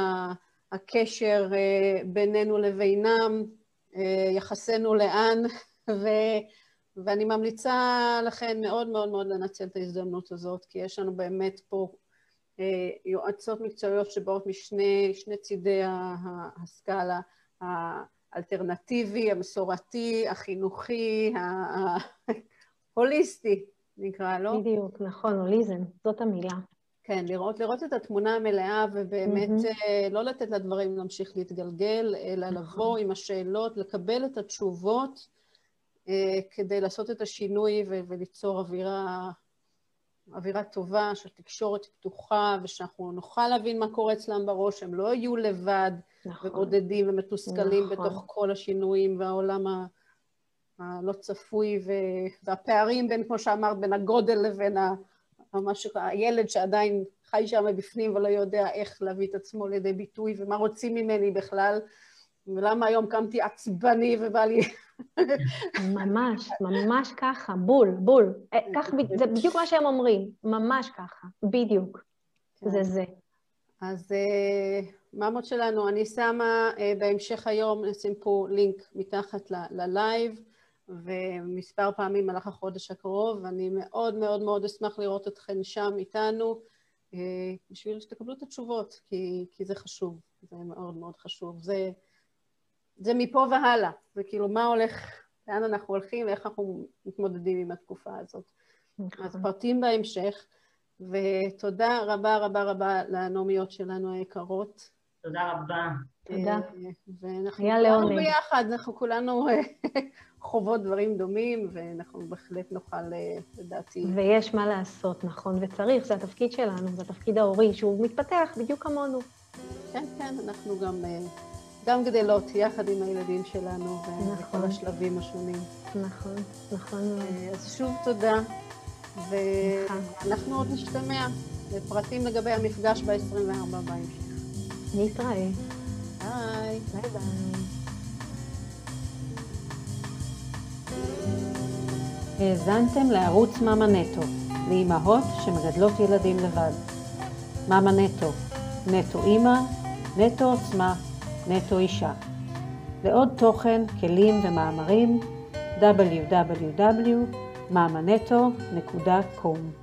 הקשר אה, בינינו לבינם, אה, יחסינו לאן, [LAUGHS] ו, ואני ממליצה לכן מאוד מאוד מאוד לנצל את ההזדמנות הזאת, כי יש לנו באמת פה יועצות מקצועיות שבאות משני צידי הסקאלה, האלטרנטיבי, המסורתי, החינוכי, ההוליסטי, [LAUGHS] נקרא לו. בדיוק, נכון, הוליזם, זאת המילה. כן, לראות, לראות את התמונה המלאה ובאמת mm-hmm. לא לתת לדברים להמשיך להתגלגל, אלא נכון. לבוא עם השאלות, לקבל את התשובות אה, כדי לעשות את השינוי ו- וליצור אווירה, אווירה טובה של תקשורת פתוחה ושאנחנו נוכל להבין מה קורה אצלם בראש, הם לא יהיו לבד נכון. ובודדים ומתוסכלים נכון. בתוך כל השינויים והעולם ה... הלא צפוי והפערים בין, כמו שאמרת, בין הגודל לבין ה... ממש הילד שעדיין חי שם בפנים ולא יודע איך להביא את עצמו לידי ביטוי ומה רוצים ממני בכלל, ולמה היום קמתי עצבני ובא לי... ממש, ממש ככה, בול, בול. אה, כך, זה בדיוק מה שהם אומרים, ממש ככה, בדיוק. כן. זה זה. אז מה המוד שלנו, אני שמה אה, בהמשך היום, נשים פה לינק מתחת ללייב. ומספר פעמים במהלך החודש הקרוב, ואני מאוד מאוד מאוד אשמח לראות אתכן שם איתנו, אה, בשביל שתקבלו את התשובות, כי, כי זה חשוב, זה מאוד מאוד חשוב. זה, זה מפה והלאה, זה כאילו מה הולך, לאן אנחנו הולכים ואיך אנחנו מתמודדים עם התקופה הזאת. נכון. אז פרטים בהמשך, ותודה רבה רבה רבה לנעמיות שלנו היקרות. תודה רבה. תודה. ואנחנו כולנו ביחד, אנחנו כולנו אה, [LAUGHS] חוות דברים דומים, ואנחנו בהחלט נוכל, אה, לדעתי... ויש מה לעשות, נכון, וצריך, זה התפקיד שלנו, זה התפקיד ההורי, שהוא מתפתח בדיוק כמונו. כן, כן, אנחנו גם, אה, גם גדלות יחד עם הילדים שלנו, נכון. בכל השלבים השונים. נכון, נכון אז שוב תודה, ואנחנו עוד נשתמע לפרטים לגבי המפגש ב-24 בהמשך. נתראה. ביי. ביי ביי. האזנתם לערוץ מאמה נטו, לאימהות שמגדלות ילדים לבד. מאמה נטו, נטו אימא, נטו עוצמה, נטו אישה. לעוד תוכן, כלים ומאמרים www.mamanetto.com